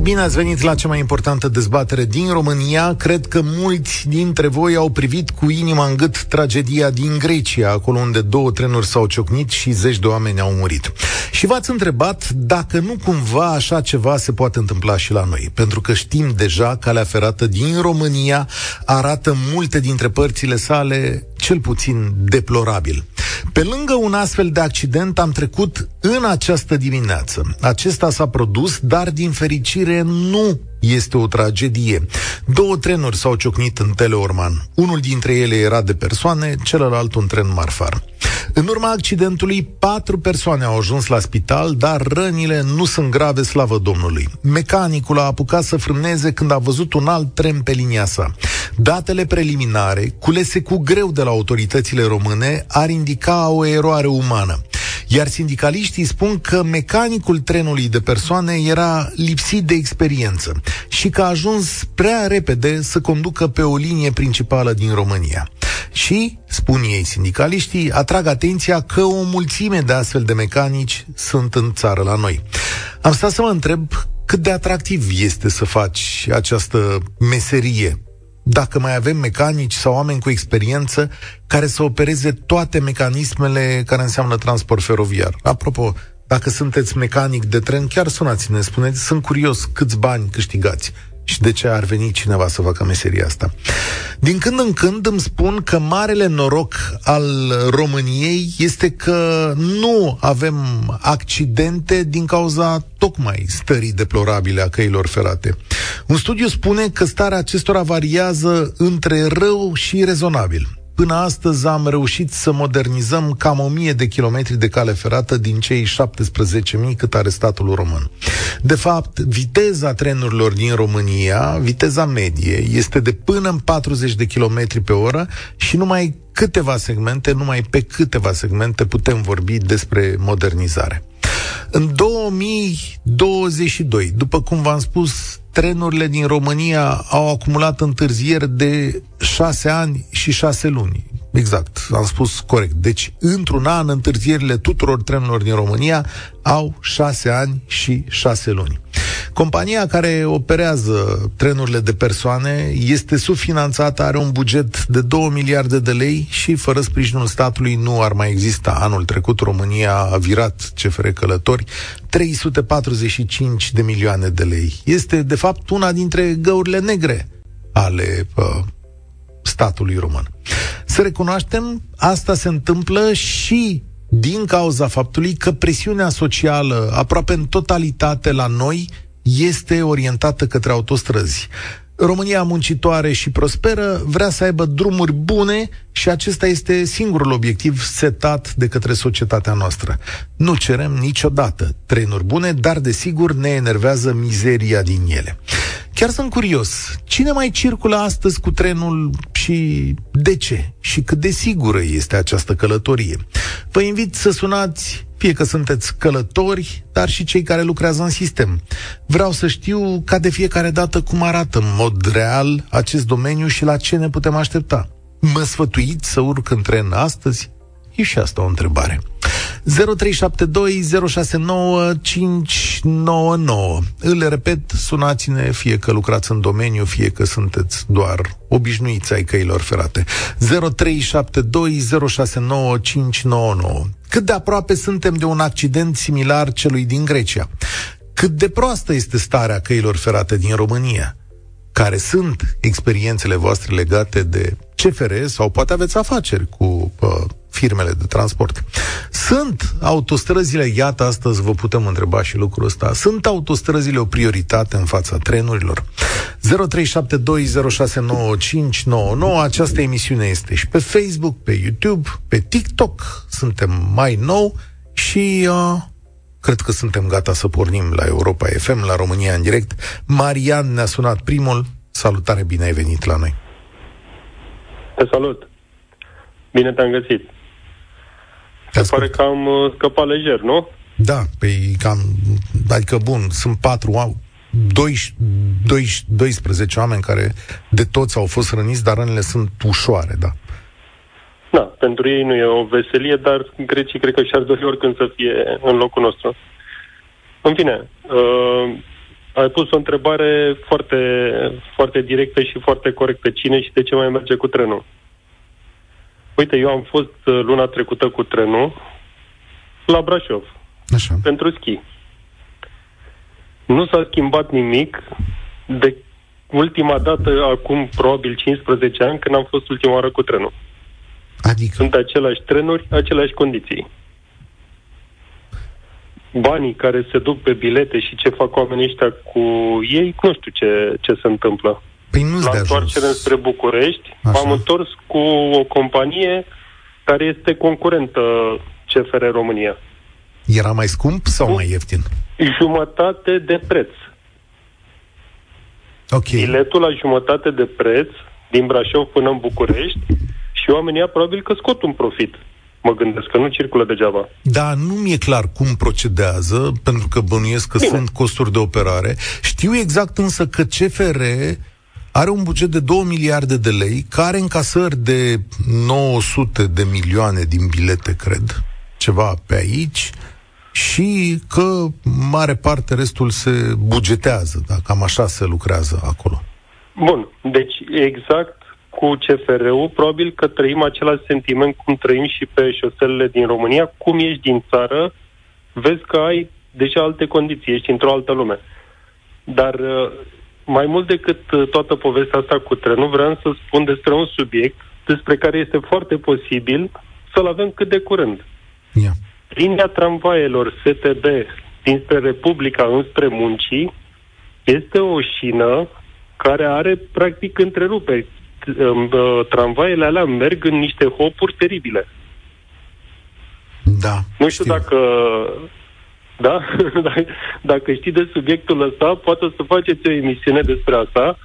Bine ați venit la cea mai importantă dezbatere din România. Cred că mulți dintre voi au privit cu inima în gât tragedia din Grecia, acolo unde două trenuri s-au ciocnit și zeci de oameni au murit. Și v-ați întrebat dacă nu cumva așa ceva se poate întâmpla și la noi. Pentru că știm deja, calea ferată din România arată multe dintre părțile sale cel puțin deplorabil. Pe lângă un astfel de accident am trecut în această dimineață. Acesta s-a produs, dar din fericire nu este o tragedie. Două trenuri s-au ciocnit în Teleorman. Unul dintre ele era de persoane, celălalt un tren marfar. În urma accidentului, patru persoane au ajuns la spital, dar rănile nu sunt grave, slavă Domnului. Mecanicul a apucat să frâneze când a văzut un alt tren pe linia sa. Datele preliminare, culese cu greu de la autoritățile române, ar indica o eroare umană. Iar sindicaliștii spun că mecanicul trenului de persoane era lipsit de experiență și că a ajuns prea repede să conducă pe o linie principală din România. Și, spun ei sindicaliștii, atrag atenția că o mulțime de astfel de mecanici sunt în țară la noi. Am stat să mă întreb cât de atractiv este să faci această meserie dacă mai avem mecanici sau oameni cu experiență care să opereze toate mecanismele care înseamnă transport feroviar. Apropo, dacă sunteți mecanic de tren, chiar sunați-ne, spuneți, sunt curios câți bani câștigați și de ce ar veni cineva să facă meseria asta. Din când în când îmi spun că marele noroc al României este că nu avem accidente din cauza tocmai stării deplorabile a căilor ferate. Un studiu spune că starea acestora variază între rău și rezonabil. Până astăzi am reușit să modernizăm cam 1000 de kilometri de cale ferată din cei 17.000 cât are statul român. De fapt, viteza trenurilor din România, viteza medie, este de până în 40 de kilometri pe oră și numai câteva segmente, numai pe câteva segmente putem vorbi despre modernizare. În 2022, după cum v-am spus, trenurile din România au acumulat întârzieri de șase ani și șase luni. Exact, am spus corect. Deci, într-un an, întârzierile tuturor trenurilor din România au șase ani și șase luni. Compania care operează trenurile de persoane este subfinanțată, are un buget de 2 miliarde de lei și fără sprijinul statului nu ar mai exista. Anul trecut România a virat CFR Călători 345 de milioane de lei. Este, de fapt, una dintre găurile negre ale uh, statului român. Să recunoaștem, asta se întâmplă și din cauza faptului că presiunea socială aproape în totalitate la noi este orientată către autostrăzi. România muncitoare și prosperă vrea să aibă drumuri bune și acesta este singurul obiectiv setat de către societatea noastră. Nu cerem niciodată trenuri bune, dar desigur ne enervează mizeria din ele. Chiar sunt curios, cine mai circulă astăzi cu trenul și de ce? Și cât de sigură este această călătorie? Vă invit să sunați fie că sunteți călători, dar și cei care lucrează în sistem. Vreau să știu ca de fiecare dată cum arată în mod real acest domeniu și la ce ne putem aștepta. Mă sfătuiți să urc în tren astăzi? E și asta o întrebare. 0372069599. Îl repet, sunați-ne fie că lucrați în domeniu, fie că sunteți doar obișnuiți ai căilor ferate. 0372069599. Cât de aproape suntem de un accident similar celui din Grecia? Cât de proastă este starea căilor ferate din România? Care sunt experiențele voastre legate de CFR sau poate aveți afaceri cu uh, firmele de transport. Sunt autostrăzile, iată, astăzi vă putem întreba și lucrul ăsta, sunt autostrăzile o prioritate în fața trenurilor? 0372069599, această emisiune este și pe Facebook, pe YouTube, pe TikTok, suntem mai nou și uh, cred că suntem gata să pornim la Europa FM, la România în direct. Marian ne-a sunat primul. Salutare, bine ai venit la noi. Te salut. Bine te-am găsit. Se pare că am uh, scăpat lejer, nu? Da, pe cam, adică bun, sunt patru, 12, 12 oameni care de toți au fost răniți, dar rănile sunt ușoare, da. Da, pentru ei nu e o veselie, dar grecii cred că și-ar dori oricând să fie în locul nostru. În fine, uh, ai pus o întrebare foarte, foarte directă și foarte corectă. Cine și de ce mai merge cu trenul? Uite, eu am fost uh, luna trecută cu trenul la Brașov. Așa. Pentru schi. Nu s-a schimbat nimic de ultima dată, acum probabil 15 ani, când am fost ultima oară cu trenul. Adică? Sunt aceleași trenuri, aceleași condiții. Banii care se duc pe bilete și ce fac oamenii ăștia cu ei, nu știu ce, ce se întâmplă. Păi nu-ți La întoarcere spre București, Așa. m-am întors cu o companie care este concurentă CFR România. Era mai scump sau cu mai ieftin? Jumătate de preț. Ok. Biletul la jumătate de preț din Brașov până în București și oamenii probabil că scot un profit. Mă gândesc că nu circulă degeaba. Da, nu mi-e clar cum procedează, pentru că bănuiesc că Bine. sunt costuri de operare. Știu exact însă că CFR are un buget de 2 miliarde de lei, care încasări de 900 de milioane din bilete, cred, ceva pe aici, și că mare parte restul se bugetează, da, cam așa se lucrează acolo. Bun, deci exact cu CFR-ul, probabil că trăim același sentiment cum trăim și pe șoselele din România. Cum ești din țară, vezi că ai deja alte condiții, ești într-o altă lume. Dar uh, mai mult decât uh, toată povestea asta cu trenul, vreau să spun despre un subiect despre care este foarte posibil să-l avem cât de curând. Yeah. Linia tramvaielor STB dinspre Republica înspre Muncii este o șină care are practic întreruperi. Uh, tramvaiele alea merg în niște hopuri teribile. Da. Nu știu, știu. dacă da? Dacă știi de subiectul ăsta, poate să faceți o emisiune despre asta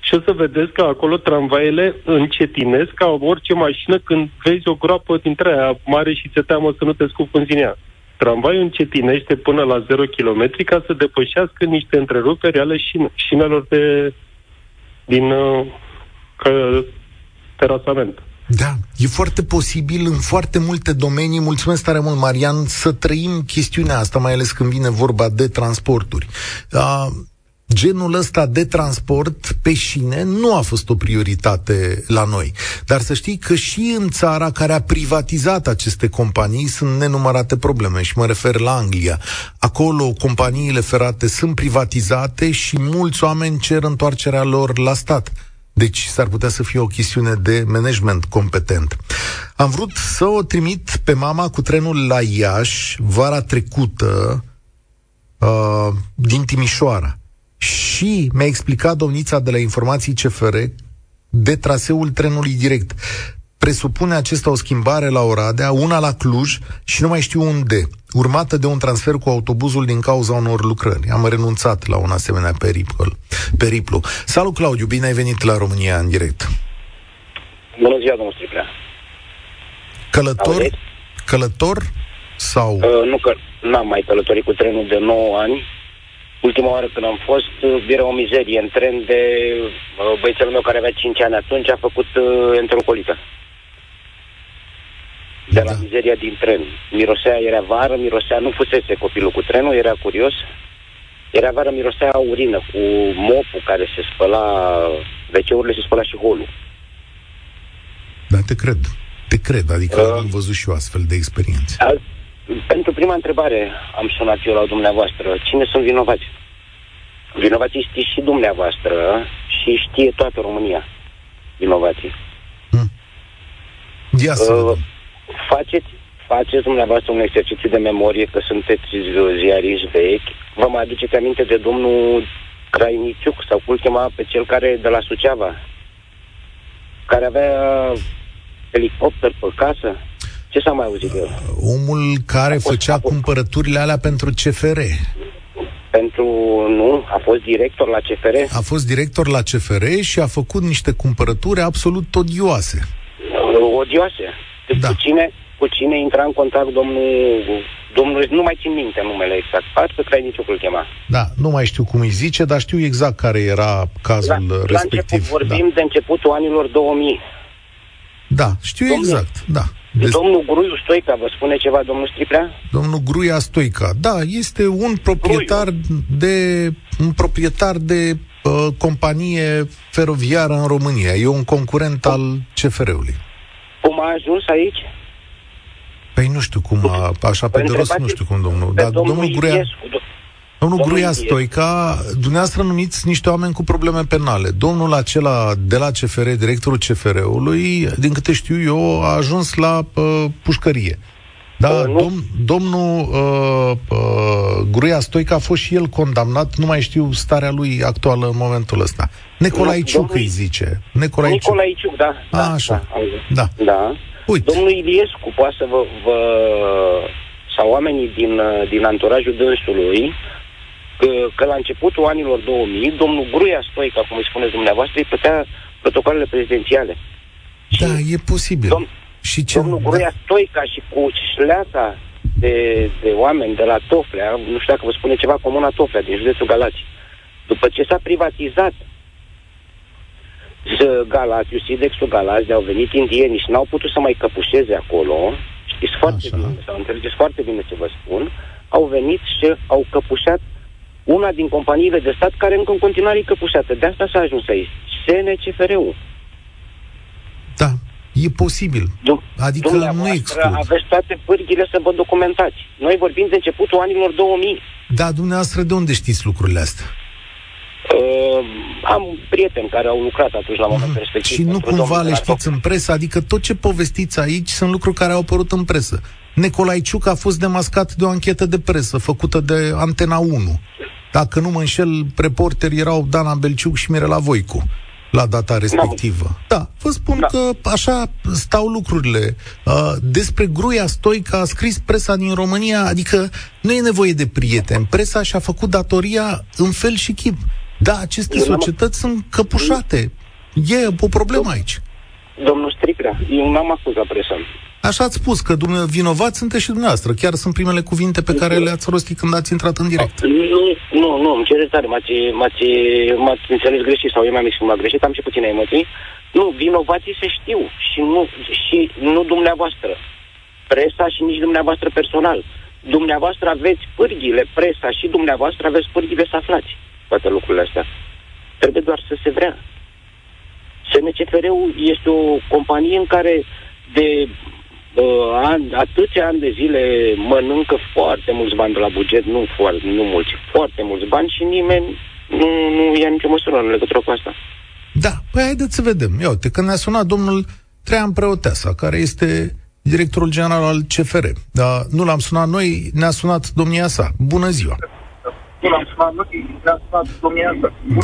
și o să vedeți că acolo tramvaiele încetinesc ca orice mașină când vezi o groapă dintre aia mare și ți teamă să nu te scufunzi în ea. Tramvaiul încetinește până la 0 km ca să depășească niște întreruperi ale șin- șinelor de, din uh, terasament. Da, e foarte posibil în foarte multe domenii, mulțumesc tare mult, Marian, să trăim chestiunea asta, mai ales când vine vorba de transporturi. Uh, genul ăsta de transport pe șine nu a fost o prioritate la noi. Dar să știi că și în țara care a privatizat aceste companii sunt nenumărate probleme și mă refer la Anglia. Acolo companiile ferate sunt privatizate și mulți oameni cer întoarcerea lor la stat. Deci s-ar putea să fie o chestiune de management competent. Am vrut să o trimit pe mama cu trenul la Iași vara trecută uh, din Timișoara. Și mi-a explicat domnița de la Informații CFR de traseul trenului direct presupune acesta o schimbare la Oradea, una la Cluj și nu mai știu unde, urmată de un transfer cu autobuzul din cauza unor lucrări. Am renunțat la un asemenea periplu. periplu. Salut, Claudiu, bine ai venit la România în direct. Bună ziua, domnul Striplea. Călător? Auziți? Călător? Sau... Uh, nu, că n-am mai călătorit cu trenul de 9 ani. Ultima oară când am fost, uh, era o mizerie în tren de uh, băiețelul meu care avea 5 ani atunci, a făcut uh, întrocolită de la da. mizeria din tren. Mirosea, era vară, mirosea, nu fusese copilul cu trenul, era curios. Era vară, mirosea urină cu mopul care se spăla, wc se spăla și holul. Da, te cred. Te cred, adică uh, am văzut și eu astfel de experiențe. A, pentru prima întrebare am sunat eu la dumneavoastră. Cine sunt vinovați? Vinovații știți și dumneavoastră și știe toată România vinovații. Hmm. Ia să uh, faceți, faceți dumneavoastră un exercițiu de memorie, că sunteți ziariști vechi. Vă mai aduceți aminte de domnul Crainiciuc sau cum chema pe cel care de la Suceava, care avea elicopter pe casă? Ce s-a mai auzit de el? Omul care a fost, făcea a fost, cumpărăturile alea pentru CFR. Pentru, nu, a fost director la CFR. A fost director la CFR și a făcut niște cumpărături absolut odioase. Odioase. Deci da. cu, cine, cu cine intra în contact domnul Domnul, nu mai țin minte numele exact. Parcă Crainiciuc îl chema. Da, nu mai știu cum îi zice, dar știu exact care era cazul la, respectiv. La început vorbim da. de începutul anilor 2000. Da, știu Domnul, exact, da. Des... Domnul Gruiu Stoica, vă spune ceva, domnul Striplea? Domnul Gruia Stoica, da, este un proprietar Gruiu. de un proprietar de uh, companie feroviară în România. E un concurent al CFR-ului. Cum a ajuns aici? Păi nu știu cum a, așa pe de rost, nu știu cum domnul. Dar domnul, domnul Gruia... Domnul, domnul Gruia Stoica, dumneavoastră numiți niște oameni cu probleme penale. Domnul acela de la CFR, directorul CFR-ului, din câte știu eu, a ajuns la uh, pușcărie. Da, uh, dom, domnul uh, uh, Gruia Stoica a fost și el condamnat, nu mai știu starea lui actuală în momentul ăsta. Nicolaiciuc îi zice. Nicolaiciuc, Nicolaiciuc da. A, da, așa. Da. da. da. Uite. Domnul Iliescu poate să vă, vă sau oamenii din, din anturajul dânsului că, că la începutul anilor 2000, domnul Gruia Stoica, cum îi spuneți dumneavoastră, îi plătea protocoalele prezidențiale. Da, și e posibil. Dom- și ce... Domnul Gruia da. Stoica și cu șleata de, de oameni de la Toflea, nu știu dacă vă spune ceva, Comuna Toflea, din județul Galați, după ce s-a privatizat Galațiu, Sidexul Galați, au venit indienii și n-au putut să mai căpușeze acolo, știți foarte Așa. bine, sau înțelegeți foarte bine ce vă spun, au venit și au căpușat una din companiile de stat care încă în continuare e căpușată. De asta s-a ajuns aici. SNCFR-ul. Da, e posibil. Dum- adică nu exclud. aveți toate pârghile să vă documentați. Noi vorbim de începutul anilor 2000. Da, dumneavoastră de unde știți lucrurile astea? Uh, am prieteni care au lucrat atunci la momentul mm. respectiv. Și nu cumva le știți în presă? Adică tot ce povestiți aici sunt lucruri care au apărut în presă. Nicolaiciuc a fost demascat de o anchetă de presă făcută de Antena 1. Dacă nu mă înșel, reporteri erau Dana Belciuc și Mirela Voicu la data respectivă. Da, vă spun da. că așa stau lucrurile. Uh, despre Gruia Stoica a scris presa din România, adică nu e nevoie de prieteni. Presa și-a făcut datoria în fel și chip. Da, aceste societăți sunt căpușate. E o problemă aici. Domnul Stricrea, eu n-am acuzat presa. Așa ați spus, că dumneavoastră vinovați sunteți și dumneavoastră. Chiar sunt primele cuvinte pe care le-ați rostit când ați intrat în direct. Nu, nu, nu, îmi cereți tare, m-ați, m-ați, m-ați înțeles greșit sau eu mi-am exprimat greșit, am și puține emoții. Nu, vinovații se știu și nu, și nu dumneavoastră. Presa și nici dumneavoastră personal. Dumneavoastră aveți pârghile, presa și dumneavoastră aveți pârghile să aflați toate lucrurile astea. Trebuie doar să se vrea. SNCFR-ul este o companie în care de uh, an, atâția ani de zile mănâncă foarte mulți bani de la buget, nu foarte, nu mulți, foarte mulți bani și nimeni nu, nu ia nicio măsură în legătură cu asta. Da, păi haideți să vedem. Ia uite, când ne-a sunat domnul Traian Preoteasa, care este directorul general al CFR, dar nu l-am sunat noi, ne-a sunat domnia sa. Bună ziua!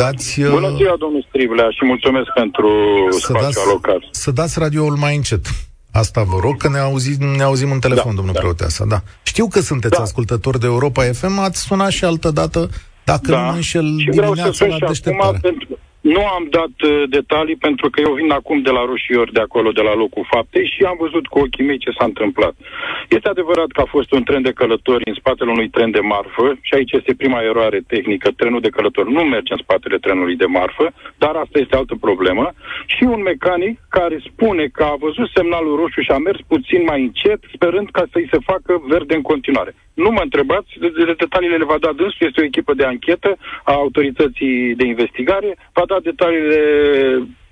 Dați, uh... Bună ziua, domnul Striblea, și mulțumesc pentru să spațiul dați, alocat. Să dați radioul mai încet. Asta vă rog, că ne auzim, ne auzim în telefon, da, domnul da. Preoteasa, da. Știu că sunteți da. ascultător de Europa FM, ați sunat și altă dată, dacă da. nu mă înșel, dimineața la deșteptare. Pentru, nu am dat uh, detalii pentru că eu vin acum de la Roșiori, de acolo, de la locul faptei și am văzut cu ochii mei ce s-a întâmplat. Este adevărat că a fost un tren de călători în spatele unui tren de marfă și aici este prima eroare tehnică. Trenul de călători nu merge în spatele trenului de marfă, dar asta este altă problemă. Și un mecanic care spune că a văzut semnalul roșu și a mers puțin mai încet, sperând ca să-i se facă verde în continuare. Nu mă întrebați, detaliile le va da dânsul, este o echipă de anchetă a autorității de investigare, va da detaliile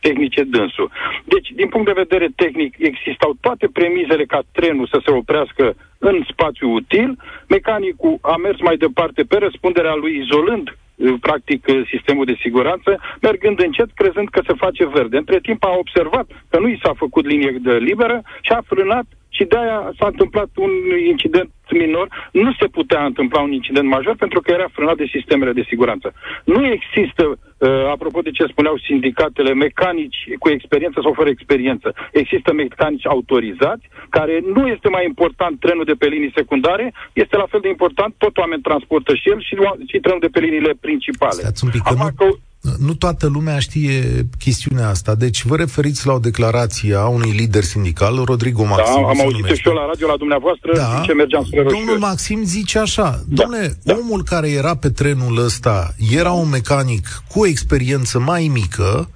tehnice dânsul. Deci, din punct de vedere tehnic, existau toate premizele ca trenul să se oprească în spațiu util, mecanicul a mers mai departe pe răspunderea lui, izolând practic sistemul de siguranță, mergând încet, crezând că se face verde. Între timp a observat că nu i s-a făcut linie de liberă și a frânat și de-aia s-a întâmplat un incident minor. Nu se putea întâmpla un incident major pentru că era frânat de sistemele de siguranță. Nu există, uh, apropo de ce spuneau sindicatele, mecanici cu experiență sau fără experiență. Există mecanici autorizați, care nu este mai important trenul de pe linii secundare, este la fel de important, tot oameni transportă și el și, și trenul de pe liniile principale. un pic, că nu, nu toată lumea știe chestiunea asta. Deci vă referiți la o declarație a unui lider sindical, Rodrigo Maxim. Da, am auzit și eu la radio la dumneavoastră, da. ce mergeam spre Domnul Maxim zice așa, da. domnule, da. omul care era pe trenul ăsta era un mecanic cu o experiență mai mică,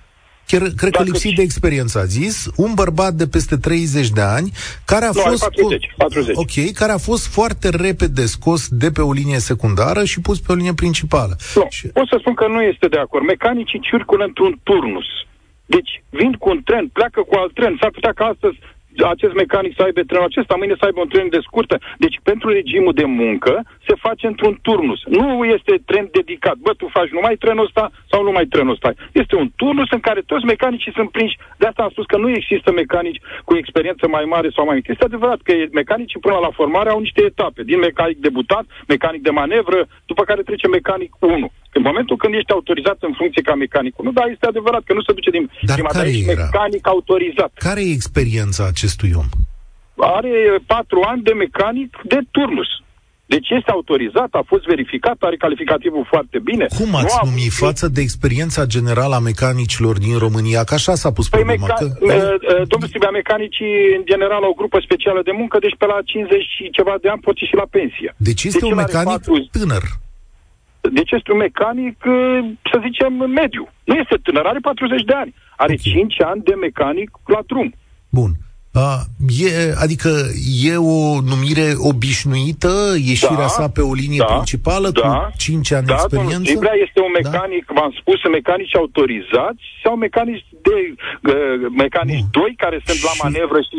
chiar cred Dacă că lipsit de experiență, a zis, un bărbat de peste 30 de ani, care a nu, fost... 40, 40. Ok, care a fost foarte repede scos de pe o linie secundară și pus pe o linie principală. Nu, și... pot să spun că nu este de acord. Mecanicii circulă într-un turnus. Deci, vin cu un tren, pleacă cu alt tren. S-ar putea ca astăzi acest mecanic să aibă trenul acesta, mâine să aibă un tren de scurtă. Deci pentru regimul de muncă se face într-un turnus. Nu este tren dedicat. Bă, tu faci numai trenul ăsta sau numai trenul ăsta. Este un turnus în care toți mecanicii sunt prinși. De asta am spus că nu există mecanici cu experiență mai mare sau mai mică. Este adevărat că mecanicii până la formare au niște etape. Din mecanic debutat, mecanic de manevră, după care trece mecanic 1. În momentul când ești autorizat în funcție ca mecanic, nu, da, este adevărat că nu se duce din Dar prima care ești mecanic autorizat. Care e experiența acestui om? Are patru ani de mecanic de turnus. Deci este autorizat, a fost verificat, are calificativul foarte bine. Cum ați nu numit față de experiența generală a mecanicilor din România? Că așa s-a pus păi problema. Meca- că... uh, domnul Stribea, mecanicii în general au o grupă specială de muncă, deci pe la 50 și ceva de ani pot și la pensie. Deci este deci un mecanic 4... tânăr. Deci este un mecanic, uh, să zicem, mediu. Nu este tânăr, are 40 de ani. Are okay. 5 ani de mecanic la drum. Bun. Uh, e, adică e o numire obișnuită, ieșirea da, sa pe o linie da, principală da, cu 5 ani da, experiență? Da, este un da. mecanic, da? v-am spus, mecanici autorizați sau mecanici de uh, mecanici Bun. 2 care sunt și... la manevră și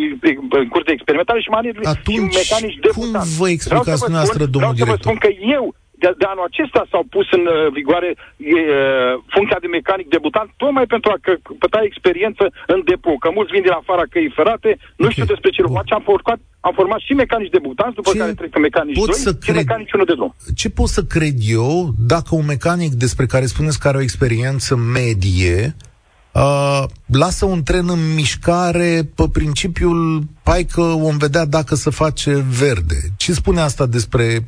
în curs de experimentare și manevră Atunci, și mecanici de cum vă explicați dumneavoastră, domnul vreau director? să vă spun că eu de, de anul acesta s-au pus în uh, vigoare e, uh, funcția de mecanic debutant, tocmai pentru a căpăta experiență în depo. Că mulți vin din afara căii ferate, nu okay. știu despre ce face, am format, am format și mecanici debutanți, după ce care trec mecanici pot 2 să și cred... mecanici 1 de drum. Ce pot să cred eu dacă un mecanic despre care spuneți că are o experiență medie, Uh, lasă un tren în mișcare pe principiul hai că vom vedea dacă se face verde. Ce spune asta despre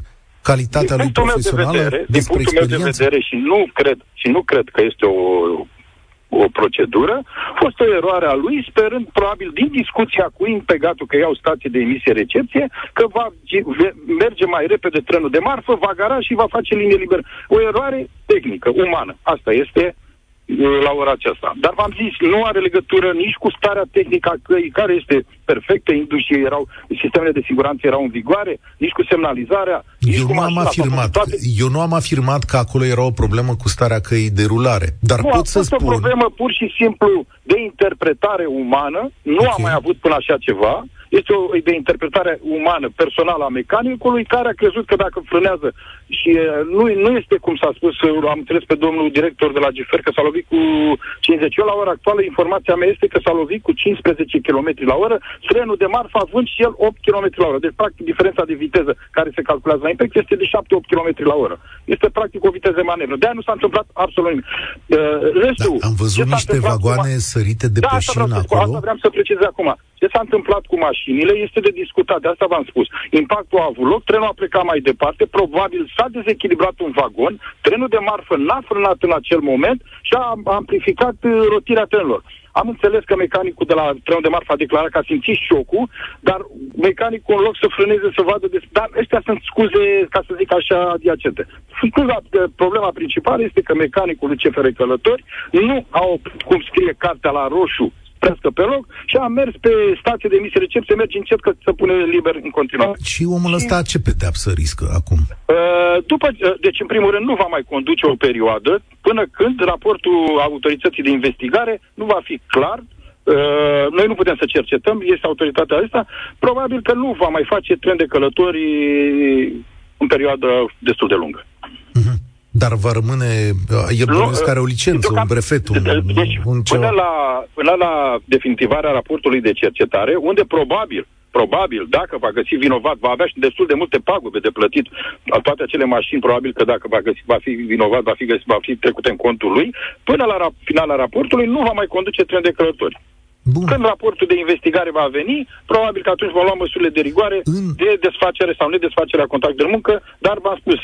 calitatea din lui profesională, meu de vedere, din punctul meu de vedere și nu cred, și nu cred că este o, o procedură, a fost o eroare a lui, sperând probabil din discuția cu impegatul că iau stație de emisie-recepție, că va merge mai repede trenul de marfă, va gara și va face linie liberă. O eroare tehnică, umană. Asta este la ora aceasta. Dar v-am zis, nu are legătură nici cu starea tehnică a căii, care este perfectă, indușii erau, sistemele de siguranță erau în vigoare, nici cu semnalizarea, nici eu cu nu am afirmat, toate... Eu nu am afirmat că acolo era o problemă cu starea căii de rulare, dar nu, pot să spun... o problemă pur și simplu de interpretare umană, nu okay. am mai avut până așa ceva, este o de interpretare umană, personală a mecanicului, care a crezut că dacă frânează și nu, nu este cum s-a spus, am înțeles pe domnul director de la GFR că s-a lovit cu 50. Eu la ora actuală informația mea este că s-a lovit cu 15 km la oră, trenul de marfă având și el 8 km la oră. Deci, practic, diferența de viteză care se calculează la impact este de 7-8 km la oră. Este, practic, o viteză de manevră. De-aia nu s-a întâmplat absolut nimic. Uh, restul, da, am văzut niște vagoane acum? sărite de da, pe șină acolo. Asta vreau să precizez acum. Ce s-a întâmplat cu mașinile este de discutat, de asta v-am spus. Impactul a avut loc, trenul a plecat mai departe, probabil s-a dezechilibrat un vagon, trenul de marfă n-a frânat în acel moment și a amplificat uh, rotirea trenilor. Am înțeles că mecanicul de la trenul de marfă a declarat că a simțit șocul, dar mecanicul în loc să frâneze, să vadă... Des... Dar ăștia sunt scuze, ca să zic așa, adiacente. Scuza, problema principală este că mecanicul lui CFR Călători nu au, cum scrie cartea la roșu, oprească pe loc și am mers pe stație de emisie recepție, merge încet că se pune liber în continuare. Și omul ăsta ce pedeapsă riscă acum? Uh, după, uh, deci, în primul rând, nu va mai conduce o perioadă până când raportul autorității de investigare nu va fi clar Uh, noi nu putem să cercetăm, este autoritatea asta, probabil că nu va mai face tren de călători în perioadă destul de lungă. Uh-huh. Dar va rămâne, el bănuiesc care o licență, un brefet, un, deci, un ceva. Până la, până la definitivarea raportului de cercetare, unde probabil probabil, dacă va găsi vinovat, va avea și destul de multe pagube de plătit la toate acele mașini, probabil că dacă va, găsi, va fi vinovat, va fi, găsit, va fi trecut în contul lui, până la ra- finala raportului nu va mai conduce tren de călători. Bun. Când raportul de investigare va veni, probabil că atunci vom lua măsurile de rigoare în... de desfacere sau nedesfacere a contractului de muncă, dar v-am spus,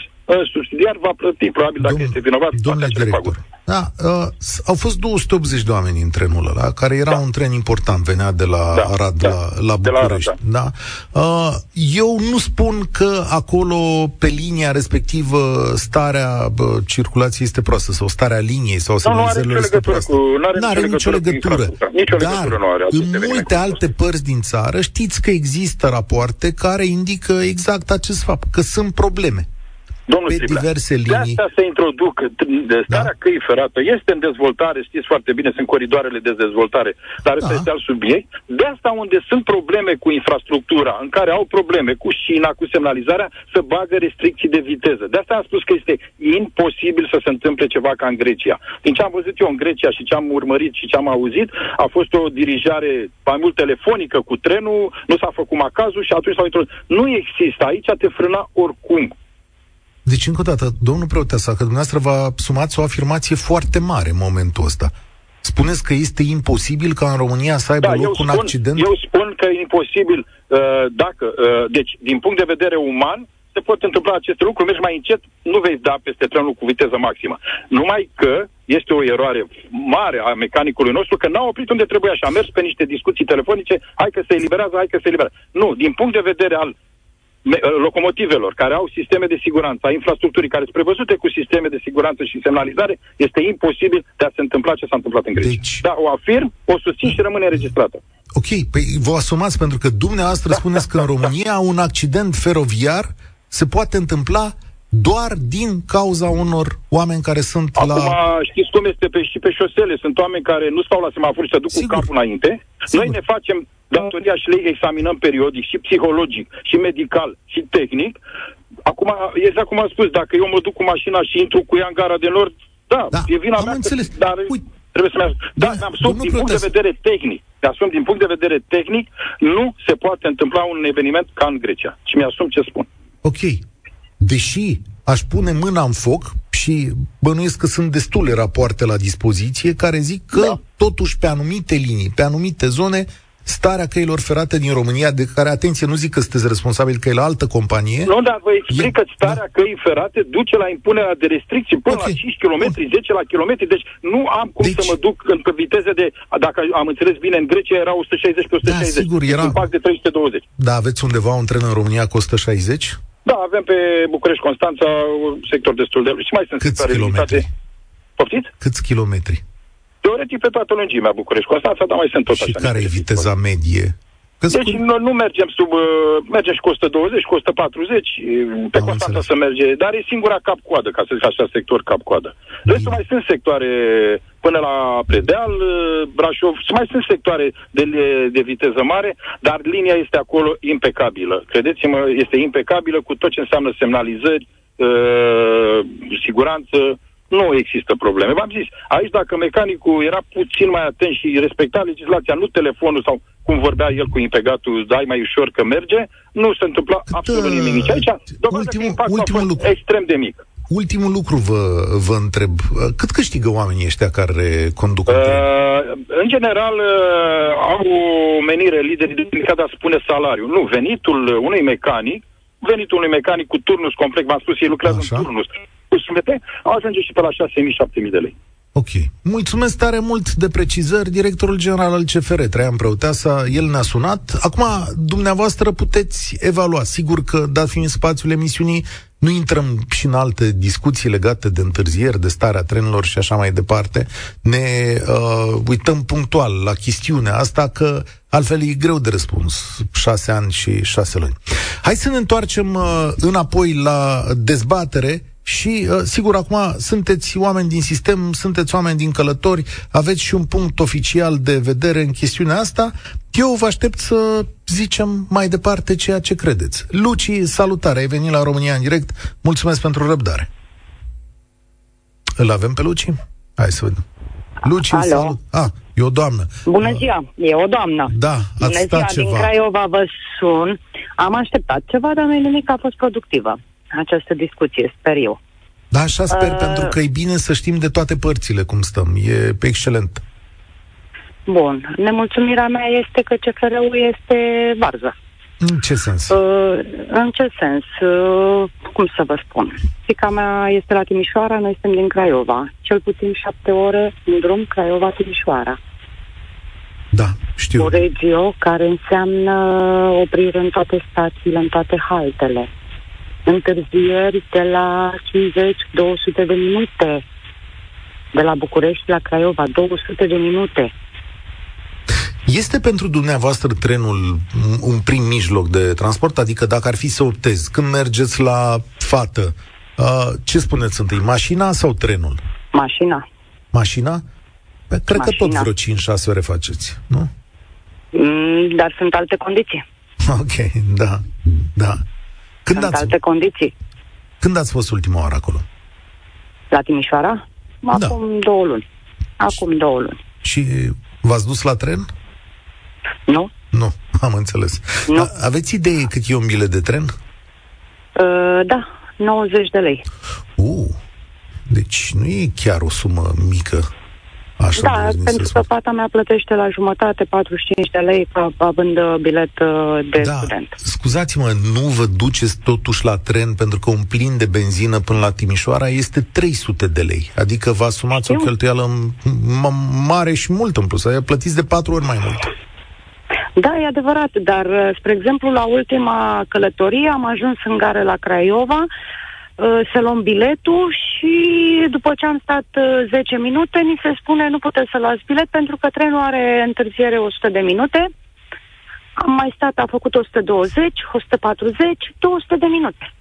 subsidiar va plăti, probabil dacă Dom- este vinovat. Domnule director, da, uh, au fost 280 de oameni în trenul ăla, care era da. un tren important, venea de la da, Arad da, la, la București. De la Arad, da. Da. Uh, eu nu spun că acolo, pe linia respectivă, starea bă, circulației este proastă, sau starea liniei, sau semnalizările este proastă. Nu are nicio legătură. Nicio legătură Dar, nu are în multe alte părți din țară, știți că există rapoarte care indică exact acest fapt, că sunt probleme. Domnul pe Striblea, diverse linii. De asta se introduc de starea da. căii ferată. Este în dezvoltare, știți foarte bine, sunt coridoarele de dezvoltare, dar da. este alt subiect. De asta unde sunt probleme cu infrastructura, în care au probleme cu șina, cu semnalizarea, să bagă restricții de viteză. De asta am spus că este imposibil să se întâmple ceva ca în Grecia. Din ce am văzut eu în Grecia și ce am urmărit și ce am auzit, a fost o dirijare mai mult telefonică cu trenul, nu s-a făcut macazul și atunci s-au introdus. Nu există, aici te frâna oricum. Deci, încă o dată, domnul Preoteasa, că dumneavoastră vă asumați o afirmație foarte mare în momentul ăsta. Spuneți că este imposibil ca în România să aibă da, loc un spun, accident? Eu spun că e imposibil uh, dacă, uh, deci, din punct de vedere uman, se pot întâmpla aceste lucruri, mergi mai încet, nu vei da peste trenul cu viteză maximă. Numai că este o eroare mare a mecanicului nostru, că n-a oprit unde trebuia și a mers pe niște discuții telefonice, hai că se eliberează, hai că se eliberează. Nu, din punct de vedere al locomotivelor care au sisteme de siguranță, a infrastructurii care sunt prevăzute cu sisteme de siguranță și semnalizare, este imposibil de a se întâmpla ce s-a întâmplat în Grecia. Deci... Da, o afirm, o susțin și rămâne înregistrată. Ok, păi vă asumați pentru că dumneavoastră da, spuneți că în România un accident feroviar se poate întâmpla doar din cauza unor oameni care sunt Acum, la... Acum, știți cum este pe, și pe șosele. Sunt oameni care nu stau la semafor și se duc Sigur. cu capul înainte. Sigur. Noi ne facem datoria și le examinăm periodic, și psihologic, și medical, și tehnic. Acum, exact cum am spus, dacă eu mă duc cu mașina și intru cu ea în gara de nord, da, da e vina am mea. Înțeles. Că, dar Uite. trebuie să mi Da, da asum din punct de vedere tehnic. Mi-asum din punct de vedere tehnic, nu se poate întâmpla un eveniment ca în Grecia. Și mi-asum ce spun. Ok. Deși aș pune mâna în foc și bănuiesc că sunt destule rapoarte la dispoziție care zic că da. totuși pe anumite linii, pe anumite zone, starea căilor ferate din România, de care, atenție, nu zic că sunteți responsabil că e la altă companie. Nu, dar vă explic e... că starea da. căii ferate duce la impunerea de restricții până okay. la 5 km, Bun. 10 la km, deci nu am cum deci... să mă duc în, pe viteze de, dacă am înțeles bine, în Grecia era 160 pe 160. Da, sigur, era... Un de 320. Da, aveți undeva un tren în România cu 160? Da, avem pe București-Constanța un sector destul de... Și mai sunt Câți kilometri? Poftiți? Câți kilometri? Teoretic pe toată lungimea București-Constanța, dar mai sunt tot și așa. Și care e viteza medie? Deci nu, nu mergem sub, uh, mergem și cu 120, cu 140, pe Am Constanța înțeles. să merge, dar e singura cap-coadă, ca să zic așa, sector cap-coadă. Restul mai sunt sectoare până la Predeal, uh, Brașov, mai sunt sectoare de, de viteză mare, dar linia este acolo impecabilă. Credeți-mă, este impecabilă cu tot ce înseamnă semnalizări, uh, siguranță, nu există probleme. V-am zis, aici dacă mecanicul era puțin mai atent și respecta legislația, nu telefonul sau cum vorbea el cu impegatul, dai mai ușor că merge, nu se întâmpla Cât, absolut nimic. Nici aici, ultimul, că ultimul lucru. extrem de mic. Ultimul lucru vă, vă întreb. Cât câștigă oamenii ăștia care conduc uh, În general, uh, au o menire liderii de de a spune salariu. Nu, venitul unui mecanic, venitul unui mecanic cu turnus complex, v-am spus, ei lucrează Așa. în turnus, cu sumete, ajunge și pe la 6.000-7.000 de lei. Ok. Mulțumesc tare mult de precizări. Directorul general al CFR, Traian Prăuteasa, el ne-a sunat. Acum, dumneavoastră puteți evalua. Sigur că, dat fiind spațiul emisiunii, nu intrăm și în alte discuții legate de întârzieri, de starea trenilor și așa mai departe. Ne uh, uităm punctual la chestiunea asta, că altfel e greu de răspuns. Șase ani și șase luni. Hai să ne întoarcem uh, înapoi la dezbatere și, uh, sigur, acum sunteți oameni din sistem, sunteți oameni din călători, aveți și un punct oficial de vedere în chestiunea asta. Eu vă aștept să zicem mai departe ceea ce credeți. Luci, salutare, ai venit la România în direct. Mulțumesc pentru răbdare. Îl avem pe Luci? Hai să vedem. Luci, Alo. salut. Ah, e o doamnă. Bună ziua, e o doamnă. Da, ați Bună ziua, ceva. din Craiova vă sun. Am așteptat ceva, dar nu nimic a fost productivă această discuție, sper eu. Da, așa sper, uh, pentru că e bine să știm de toate părțile cum stăm. E excelent. Bun. Nemulțumirea mea este că CFR-ul este varză. În ce sens? Uh, în ce sens? Uh, cum să vă spun? Fica mea este la Timișoara, noi suntem din Craiova. Cel puțin șapte ore în drum Craiova-Timișoara. Da, știu. O regio care înseamnă oprire în toate stațiile, în toate haltele. Întârzieri de la 50-200 de minute. De la București la Craiova, 200 de minute. Este pentru dumneavoastră trenul un prim mijloc de transport? Adică dacă ar fi să optezi, când mergeți la fată, uh, ce spuneți întâi, mașina sau trenul? Mașina. Mașina? Păi, cred Mașina. că tot vreo 5-6 ore faceți, nu? Mm, dar sunt alte condiții. Ok, da, da. Când sunt ați, alte condiții. când ați fost ultima oară acolo? La Timișoara? Da. Acum două luni. Acum două luni. Și v-ați dus la tren? Nu? Nu, am înțeles. Nu. A, aveți idee cât e un bilet de tren? Uh, da, 90 de lei. Uh, deci nu e chiar o sumă mică. Așa da, îmi vine pentru să că spun. fata mea plătește la jumătate 45 de lei ca având uh, bilet uh, de da, student. scuzați-mă, nu vă duceți totuși la tren pentru că un plin de benzină până la Timișoara este 300 de lei. Adică vă asumați o Știu. cheltuială m- m- mare și mult în plus. Adică plătiți de patru ori mai mult. Da, e adevărat, dar, uh, spre exemplu, la ultima călătorie am ajuns în gară la Craiova uh, să luăm biletul și după ce am stat uh, 10 minute, ni se spune nu puteți să luați bilet pentru că trenul are întârziere 100 de minute. Am mai stat, a făcut 120, 140, 200 de minute.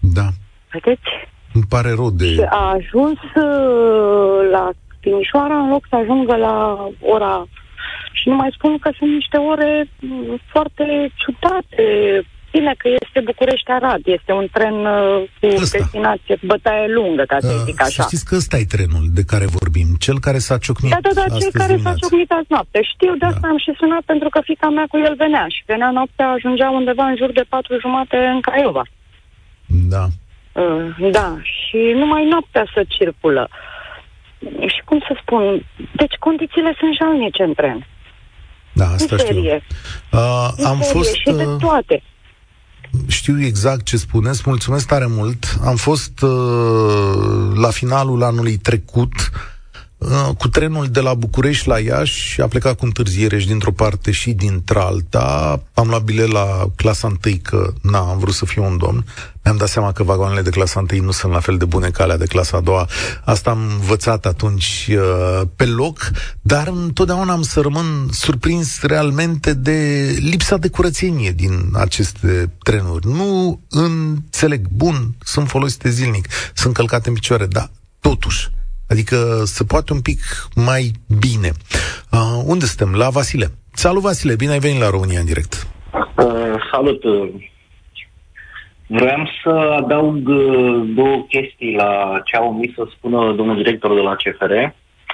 Da, Vedeți? îmi pare rău Și de... a ajuns uh, la Timișoara în loc să ajungă la ora... Și nu mai spun că sunt niște ore mm, foarte ciudate. Bine că este București-Arad, este un tren uh, cu Ăsta. destinație, cu bătaie lungă, ca să Uh, zic să așa. știți că ăsta e trenul de care vorbim, cel care s-a ciocnit Da, da, da, cel astăzi care s-a dimineață. ciocnit azi noapte. Știu, de Da. asta am și sunat, pentru că fica mea cu el venea și venea noaptea, ajungea undeva în jur de patru jumate în Craiova. Da. Uh, da, și numai noaptea să circulă. Și cum să spun, deci condițiile sunt jalnice în tren. Da, În asta știu. serie. Uh, În am serie fost... și de uh, toate. Știu exact ce spuneți, mulțumesc tare mult. Am fost uh, la finalul anului trecut uh, cu trenul de la București la Iași și a plecat cu întârziere și dintr-o parte și dintr-alta. Am luat bilet la clasa 1 că na, am vrut să fiu un domn. Mi-am dat seama că vagoanele de clasa 1 nu sunt la fel de bune ca alea de clasa a doua. Asta am învățat atunci uh, pe loc, dar întotdeauna am să rămân surprins realmente de lipsa de curățenie din aceste trenuri. Nu înțeleg. Bun, sunt folosite zilnic, sunt călcate în picioare, dar totuși. Adică se poate un pic mai bine. Uh, unde suntem? La Vasile. Salut, Vasile, bine ai venit la România în direct. Uh, salut! uh, Vreau să adaug uh, două chestii la ce a omis să spună domnul director de la CFR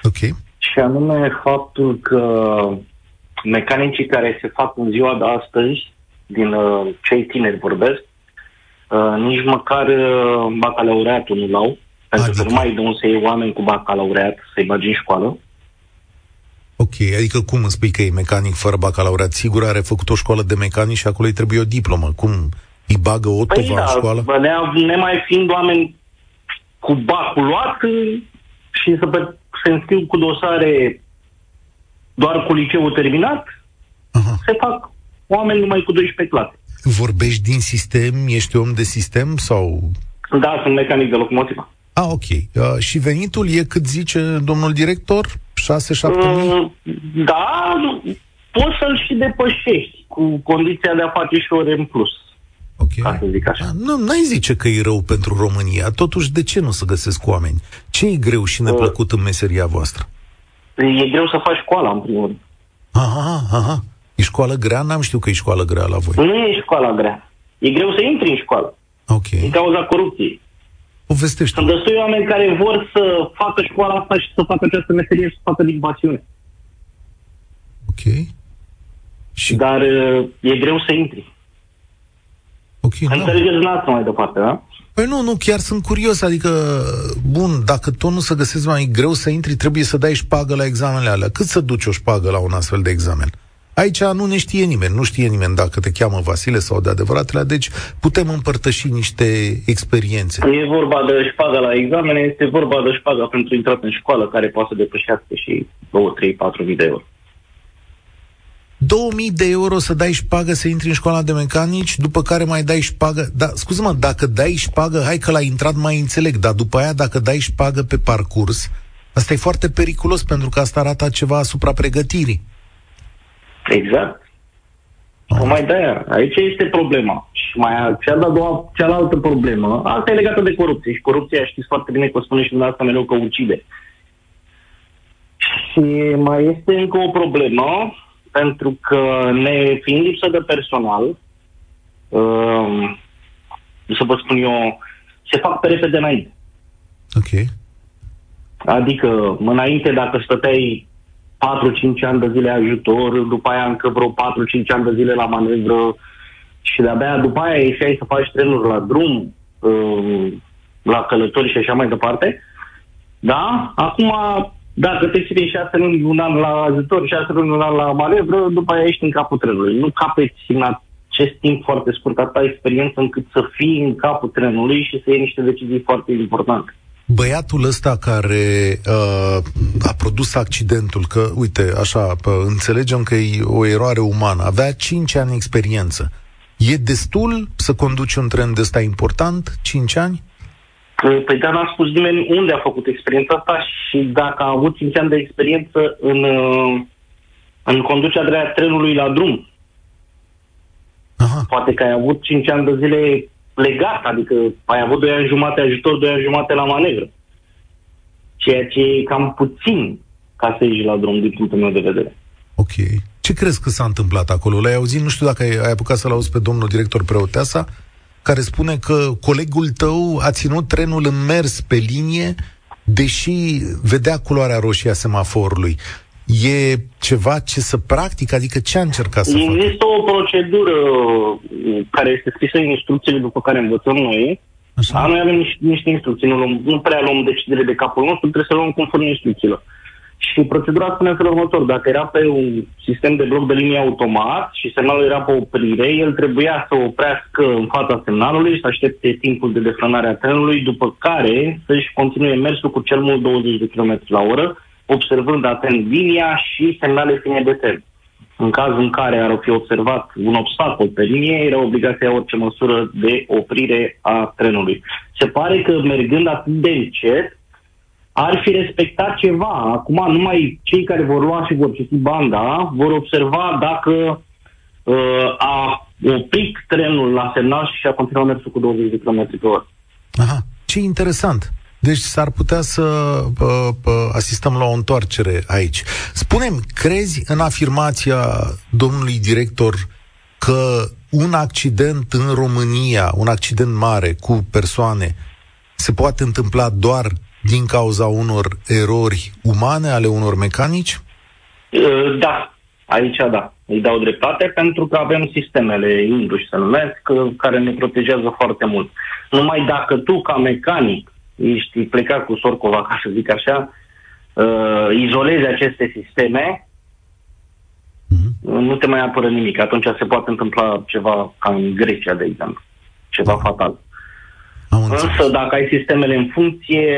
Ok. și anume faptul că mecanicii care se fac în ziua de astăzi, din uh, cei tineri vorbesc, uh, nici măcar uh, bacalaureatul nu l-au, pentru Adică? că nu mai e de unde să iei oameni cu bacalaureat să-i bagi în școală. Ok, adică cum îmi spui că e mecanic fără bacalaureat? Sigur are făcut o școală de mecanic și acolo îi trebuie o diplomă. Cum? Îi bagă o Păi tovă în da, școală? bă, ne, nemai fiind oameni cu bacul luat uh, și să pe, se înscriu cu dosare doar cu liceul terminat, Aha. se fac oameni numai cu 12 clase. Vorbești din sistem? Ești om de sistem? Sau... Da, sunt mecanic de locomotivă. Ah, ok. Uh, și venitul e cât zice domnul director? 6-7 mii? Uh, da, poți să-l și depășești cu condiția de a face și ore în plus, Ok. ca să zic așa. Ah, Nu, n-ai zice că e rău pentru România. Totuși, de ce nu să găsesc oameni? Ce e greu și neplăcut în meseria voastră? E greu să faci școala, în primul rând. Aha, aha. E școală grea? N-am știut că e școală grea la voi. Nu e școala grea. E greu să intri în școală, Ok. din cauza corupției. Povestește. Sunt destui oameni care vor să facă școala asta și să facă această meserie și să facă din pasiune. Ok. Și, Dar uh, e greu să intri. ok, da. Înțelegeți dumneavoastră mai departe, da? Păi nu, nu, chiar sunt curios, adică, bun, dacă tot nu să găsesc mai greu să intri, trebuie să dai șpagă la examenele alea. Cât să duci o șpagă la un astfel de examen? Aici nu ne știe nimeni, nu știe nimeni dacă te cheamă Vasile sau de adevăratele, deci putem împărtăși niște experiențe. E vorba de șpaga la examene, este vorba de șpaga pentru intrat în școală, care poate să depășească și 2, 3, 4 mii de euro. 2000 de euro să dai șpagă să intri în școala de mecanici, după care mai dai șpagă. Da, scuză-mă, dacă dai șpagă, hai că l-ai intrat mai înțeleg, dar după aia dacă dai șpagă pe parcurs, asta e foarte periculos pentru că asta arată ceva asupra pregătirii. Exact. Oh. Mai de aia. Aici este problema. Și mai cea de-a doua, cealaltă problemă, asta e legată de corupție. Și corupția știți foarte bine că o spune și dumneavoastră mereu că ucide. Și mai este încă o problemă, pentru că ne fiind lipsă de personal, um, să vă spun eu, se fac pe repede înainte. Ok. Adică, înainte, dacă stăteai 4-5 ani de zile ajutor, după aia încă vreo 4-5 ani de zile la manevră și de-abia după aia ieșeai să faci trenuri la drum, um, la călători și așa mai departe. Da? Acum, dacă te ții 6 luni, un an la ajutor, 6 luni, un an la manevră, după aia ești în capul trenului. Nu capeți în acest timp foarte scurt atâta experiență încât să fii în capul trenului și să iei niște decizii foarte importante băiatul ăsta care uh, a produs accidentul, că, uite, așa, pă, înțelegem că e o eroare umană, avea 5 ani experiență. E destul să conduci un tren de ăsta important, 5 ani? Păi dar n-a spus nimeni unde a făcut experiența asta și dacă a avut 5 ani de experiență în, uh, în conducerea trenului la drum. Aha. Poate că ai avut 5 ani de zile legat, adică ai avut 2 ani jumate ajutor, 2 ani jumate la manevră. Ceea ce e cam puțin ca să ieși la drum, din punctul meu de vedere. Ok. Ce crezi că s-a întâmplat acolo? L-ai auzit? Nu știu dacă ai, ai apucat să-l auzi pe domnul director Preoteasa, care spune că colegul tău a ținut trenul în mers pe linie, deși vedea culoarea roșie a semaforului. E ceva ce să practic? Adică ce a încercat să facă? Există o procedură care este scrisă în instrucțiile după care învățăm noi. Așa. A, noi avem niște, niște instrucții, nu, luăm, nu prea luăm decidere de capul nostru, trebuie să luăm conform instrucțiilor. Și procedura spune în felul următor. Dacă era pe un sistem de bloc de linie automat și semnalul era pe oprire, el trebuia să oprească în fața semnalului, să aștepte timpul de defrânare a trenului, după care să-și continue mersul cu cel mult 20 de km la oră, observând atent linia și semnale fine de tren. În cazul în care ar fi observat un obstacol pe linie, era obligația orice măsură de oprire a trenului. Se pare că mergând atât de încet, ar fi respectat ceva. Acum numai cei care vor lua și vor citi banda vor observa dacă uh, a oprit trenul la semnal și a continuat mersul cu 20 de km pe oră. Aha, ce interesant. Deci s-ar putea să uh, uh, asistăm la o întoarcere aici. Spunem, crezi în afirmația domnului director că un accident în România, un accident mare cu persoane, se poate întâmpla doar din cauza unor erori umane ale unor mecanici? Uh, da, aici da. Îi dau dreptate pentru că avem sistemele Indus, se numesc, care ne protejează foarte mult. Numai dacă tu, ca mecanic, ești plecat cu sorcova, ca să zic așa, uh, izolezi aceste sisteme, mm-hmm. nu te mai apără nimic. Atunci se poate întâmpla ceva ca în Grecia, de exemplu. Ceva da. fatal. Însă, dacă ai sistemele în funcție,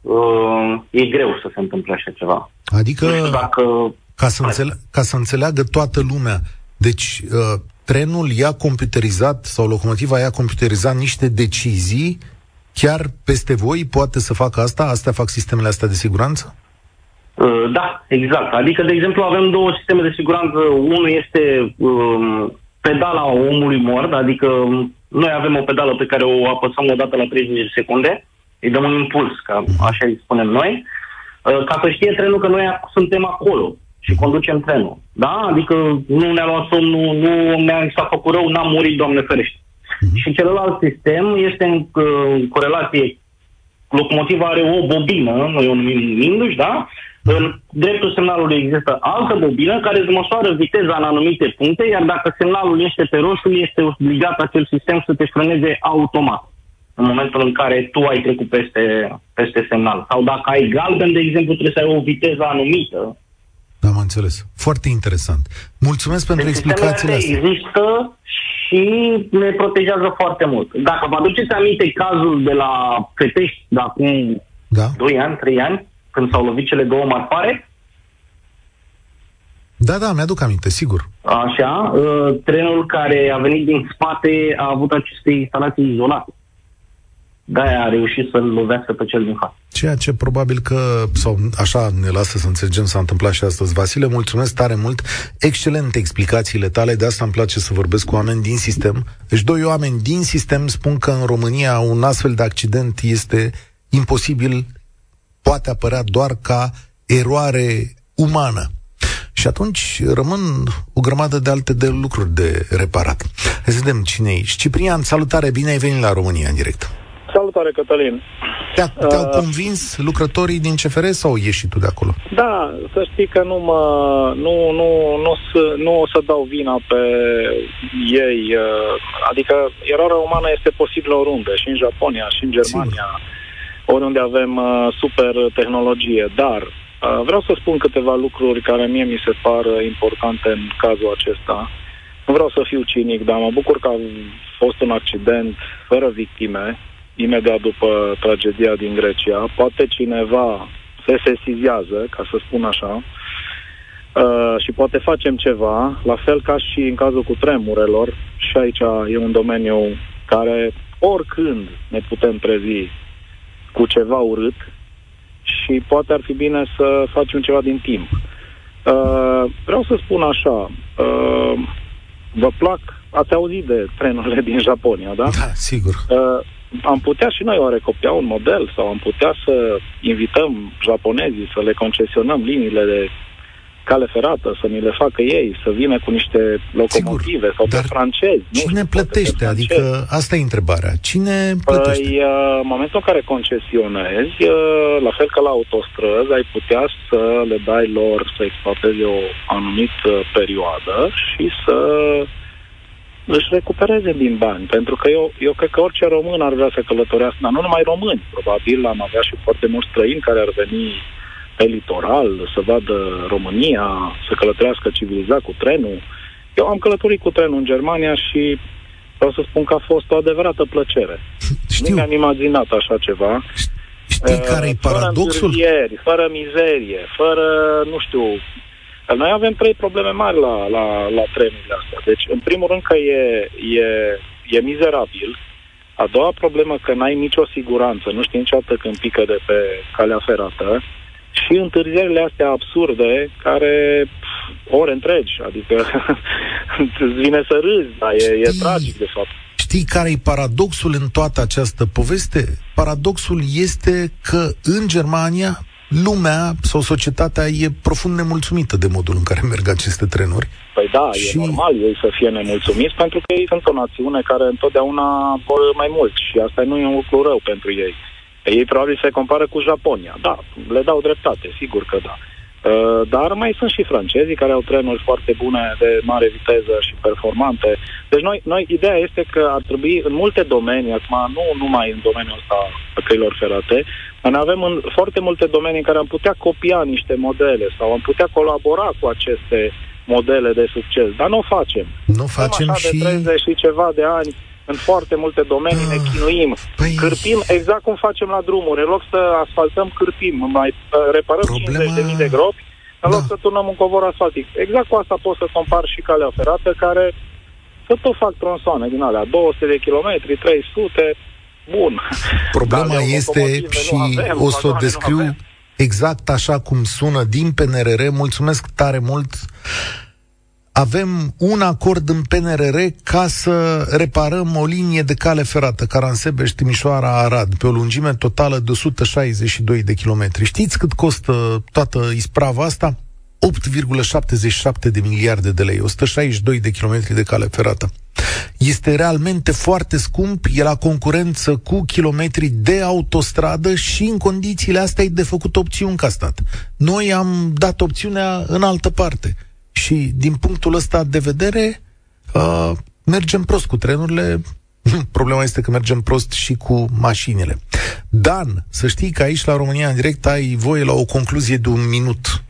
uh, e greu să se întâmple așa ceva. Adică, dacă... ca, să înțele- ca să înțeleagă toată lumea, deci uh, trenul ia computerizat sau locomotiva ia computerizat niște decizii Chiar peste voi poate să facă asta? Astea fac sistemele astea de siguranță? Uh, da, exact. Adică, de exemplu, avem două sisteme de siguranță. Unul este um, pedala omului mort, adică um, noi avem o pedală pe care o apăsăm o dată la 30 de secunde, îi dăm un impuls, ca așa îi spunem noi, uh, ca să știe trenul că noi suntem acolo și conducem trenul. Da? Adică nu ne-a luat somnul, nu ne-a făcut rău, n-am murit, Doamne ferește. Uh-huh. Și celălalt sistem este în, în corelație. Locomotiva are o bobină, noi o numim Windows, da? În dreptul semnalului există altă bobină care îți măsoară viteza în anumite puncte, iar dacă semnalul este pe roșu, este obligat acel sistem să te frâneze automat în momentul în care tu ai trecut peste, peste semnal. Sau dacă ai galben, de exemplu, trebuie să ai o viteză anumită Am înțeles. Foarte interesant. Mulțumesc pentru deci explicațiile astea. există și ne protejează foarte mult. Dacă vă aduceți aminte cazul de la Petești de acum da. 2 ani, 3 ani, când s-au lovit cele două marfare, da, da, mi-aduc aminte, sigur. Așa, uh, trenul care a venit din spate a avut aceste instalații izolate de-aia a reușit să-l lovească pe cel din față. Ceea ce probabil că, sau așa ne lasă să înțelegem, s-a întâmplat și astăzi. Vasile, mulțumesc tare mult. Excelente explicațiile tale, de asta îmi place să vorbesc cu oameni din sistem. Deci doi oameni din sistem spun că în România un astfel de accident este imposibil, poate apărea doar ca eroare umană. Și atunci rămân o grămadă de alte de lucruri de reparat. Hai să vedem cine e Ciprian, salutare, bine ai venit la România în direct. Salutare, Cătălin. Te-a, te-au uh, convins lucrătorii din CFR sau ieși tu de acolo? Da, să știi că nu mă, nu, nu, nu, nu o să dau vina pe ei. Uh, adică eroarea umană este posibilă oriunde, și în Japonia, și în Germania, Sigur. oriunde avem uh, super tehnologie. Dar uh, vreau să spun câteva lucruri care mie mi se par importante în cazul acesta. Nu vreau să fiu cinic, dar mă bucur că a fost un accident fără victime, imediat după tragedia din Grecia. Poate cineva se sesizează, ca să spun așa, uh, și poate facem ceva, la fel ca și în cazul cu tremurelor, și aici e un domeniu care oricând ne putem trezi cu ceva urât și poate ar fi bine să facem ceva din timp. Uh, vreau să spun așa, uh, vă plac, ați auzit de trenurile din Japonia, da? Da, sigur. Uh, am putea și noi oare copia un model sau am putea să invităm japonezii să le concesionăm liniile de cale ferată, să ni le facă ei, să vină cu niște locomotive Sigur, sau pe francezi. Cine nu plătește? Adică asta e întrebarea. Cine plătește? Păi, uh, în momentul în care concesionezi, uh, la fel ca la autostrăzi, ai putea să le dai lor să exploateze o anumită perioadă și să își recupereze din bani. Pentru că eu, eu cred că orice român ar vrea să călătorească, dar nu numai români. Probabil am avea și foarte mulți străini care ar veni pe litoral să vadă România, să călătorească civilizat cu trenul. Eu am călătorit cu trenul în Germania și vreau să spun că a fost o adevărată plăcere. Știu. Nu mi-am imaginat așa ceva. Știi care e paradoxul? Fără fără mizerie, fără, nu știu, noi avem trei probleme mari la, la, la trenurile astea. Deci, în primul rând că e, e, e mizerabil. A doua problemă că n-ai nicio siguranță, nu știi niciodată când pică de pe calea ferată. Și întârzierile astea absurde, care pf, ore întregi, adică îți vine să râzi, dar e, e tragic de fapt. Știi care e paradoxul în toată această poveste? Paradoxul este că în Germania lumea sau societatea e profund nemulțumită de modul în care merg aceste trenuri. Păi da, și... e normal ei să fie nemulțumiți pentru că ei sunt o națiune care întotdeauna vor mai mult și asta nu e un lucru rău pentru ei. Ei probabil se compară cu Japonia. Da, le dau dreptate, sigur că da. Uh, dar mai sunt și francezii care au trenuri foarte bune de mare viteză și performante. Deci noi, noi ideea este că ar trebui în multe domenii, acum nu numai în domeniul ăsta a căilor ferate, noi avem în foarte multe domenii în care am putea copia niște modele sau am putea colabora cu aceste modele de succes, dar nu o facem. Nu facem așa și... de 30 și ceva de ani în foarte multe domenii ne ah, chinuim. Păi... Cârpim exact cum facem la drumuri. În loc să asfaltăm, cârpim. Mai uh, reparăm Problema... 50.000 de gropi, în loc da. să turnăm un covor asfaltic. Exact cu asta pot să compar și calea ferată, care să tot fac tronsoane din alea. 200 de kilometri, 300, bun. Problema este și avem, o să o descriu exact așa cum sună din PNRR. Mulțumesc tare mult avem un acord în PNRR ca să reparăm o linie de cale ferată, Caransebeș, Timișoara, Arad, pe o lungime totală de 162 de kilometri. Știți cât costă toată isprava asta? 8,77 de miliarde de lei, 162 de kilometri de cale ferată. Este realmente foarte scump, e la concurență cu kilometri de autostradă și în condițiile astea e de făcut opțiuni ca stat. Noi am dat opțiunea în altă parte și din punctul ăsta de vedere, uh, mergem prost cu trenurile. Problema este că mergem prost și cu mașinile. Dan, să știi că aici la România în direct ai voie la o concluzie de un minut.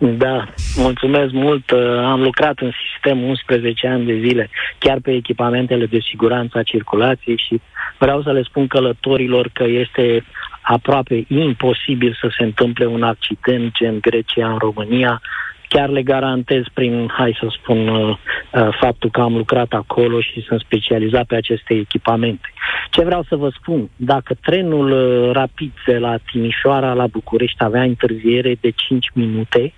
Da, mulțumesc mult. Uh, am lucrat în sistem 11 ani de zile, chiar pe echipamentele de siguranță a circulației și vreau să le spun călătorilor că este aproape imposibil să se întâmple un accident gen Grecia în România chiar le garantez prin, hai să spun, uh, uh, faptul că am lucrat acolo și sunt specializat pe aceste echipamente. Ce vreau să vă spun, dacă trenul uh, rapid de la Timișoara la București avea întârziere de 5 minute,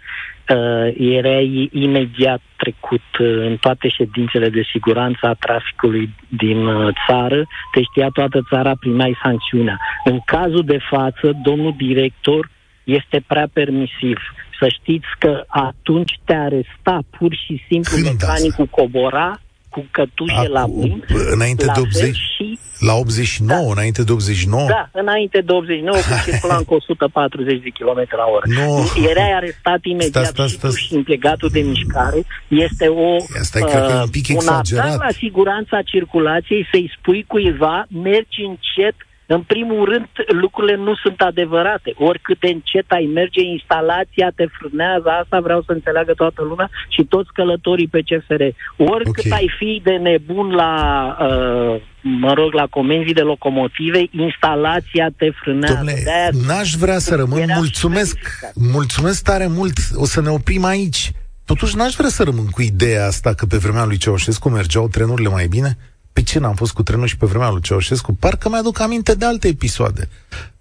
uh, erai imediat trecut uh, în toate ședințele de siguranță a traficului din uh, țară, te știa toată țara, primeai sancțiunea. În cazul de față, domnul director este prea permisiv să știți că atunci te aresta pur și simplu Când mecanicul asta? cobora cu cătușe la mâini. Înainte la de 80? Și, la 89, da. înainte de 89? Da, înainte de 89, cu circulam cu 140 de km la oră. No. Erai arestat imediat sta, sta, sta, și tu și implegatul de mișcare. Este o, Asta e, uh, un, pic un atac la siguranța circulației să-i spui cuiva, mergi încet, în primul rând, lucrurile nu sunt adevărate. Oricât de încet ai merge, instalația te frânează, asta vreau să înțeleagă toată lumea și toți călătorii pe CFR. Oricât okay. ai fi de nebun la, uh, mă rog, la comenzii de locomotive, instalația te frânează. Dom'le, n-aș vrea să rămân, mulțumesc, mulțumesc tare mult, o să ne oprim aici. Totuși n-aș vrea să rămân cu ideea asta că pe vremea lui Ceaușescu mergeau trenurile mai bine. Pe ce n-am fost cu trenul și pe vremea lui Ceaușescu? Parcă mi-aduc aminte de alte episoade.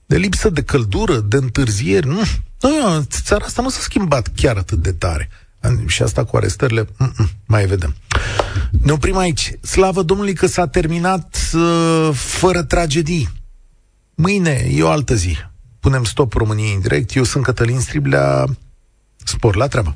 De lipsă de căldură, de întârzieri. Nu, nu țara asta nu s-a schimbat chiar atât de tare. Și asta cu arestările, mm-mm, mai vedem. Ne oprim aici. Slavă Domnului că s-a terminat uh, fără tragedii. Mâine e o altă zi. Punem stop României în direct. Eu sunt Cătălin Striblea. Spor la treabă.